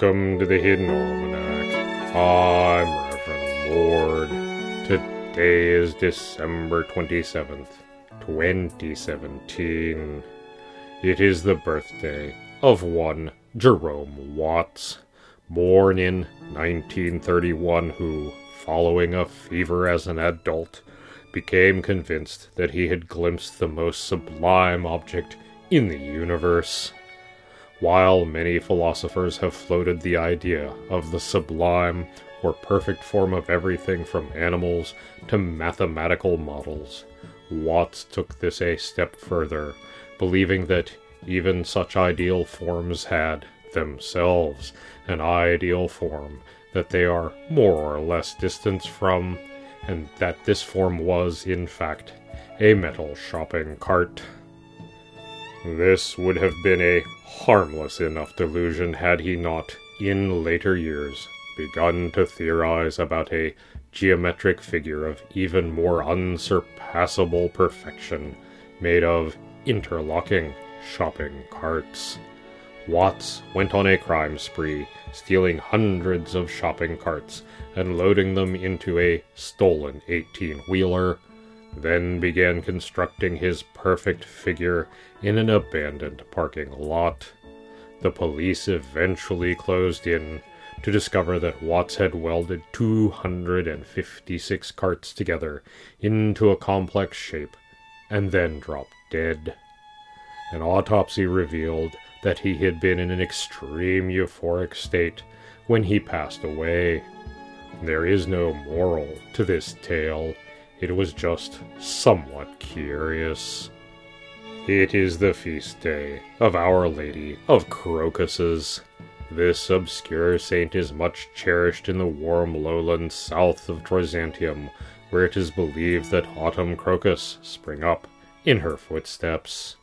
Welcome to the Hidden Almanac. I'm Reverend Mord. Today is December 27th, 2017. It is the birthday of one Jerome Watts, born in 1931, who, following a fever as an adult, became convinced that he had glimpsed the most sublime object in the universe. While many philosophers have floated the idea of the sublime or perfect form of everything from animals to mathematical models, Watts took this a step further, believing that even such ideal forms had, themselves, an ideal form that they are more or less distant from, and that this form was, in fact, a metal shopping cart. This would have been a harmless enough delusion had he not, in later years, begun to theorize about a geometric figure of even more unsurpassable perfection, made of interlocking shopping carts. Watts went on a crime spree, stealing hundreds of shopping carts and loading them into a stolen 18 wheeler then began constructing his perfect figure in an abandoned parking lot. The police eventually closed in to discover that Watts had welded 256 carts together into a complex shape and then dropped dead. An autopsy revealed that he had been in an extreme euphoric state when he passed away. There is no moral to this tale it was just somewhat curious. It is the feast day of Our Lady of Crocuses. This obscure saint is much cherished in the warm lowlands south of Troizantium, where it is believed that autumn crocus spring up in her footsteps.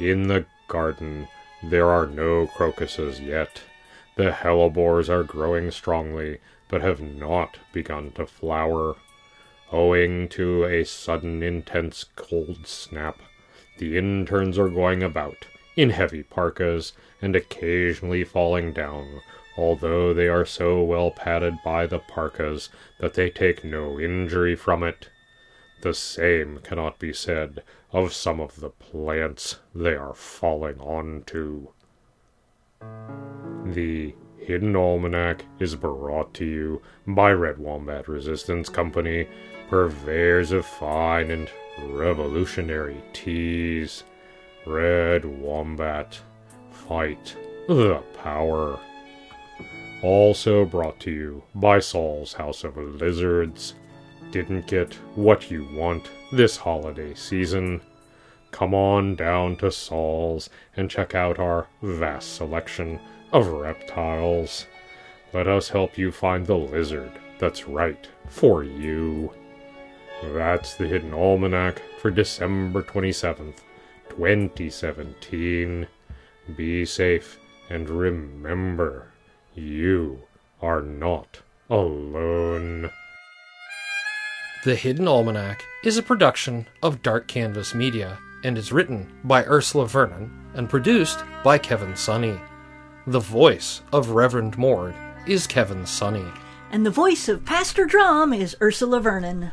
In the garden, there are no crocuses yet. The hellebores are growing strongly, but have not begun to flower. Owing to a sudden intense cold snap, the interns are going about in heavy parkas and occasionally falling down, although they are so well padded by the parkas that they take no injury from it. The same cannot be said of some of the plants they are falling onto. The Hidden Almanac is brought to you by Red Wombat Resistance Company purveyors of fine and revolutionary teas. Red Wombat. Fight the power. Also brought to you by Saul's House of Lizards. Didn't get what you want this holiday season? Come on down to Saul's and check out our vast selection of reptiles. Let us help you find the lizard that's right for you. That's the Hidden Almanac for December 27th, 2017. Be safe and remember, you are not alone. The Hidden Almanac is a production of Dark Canvas Media and is written by Ursula Vernon and produced by Kevin Sonney. The voice of Reverend Mord is Kevin Sonney. And the voice of Pastor Drum is Ursula Vernon.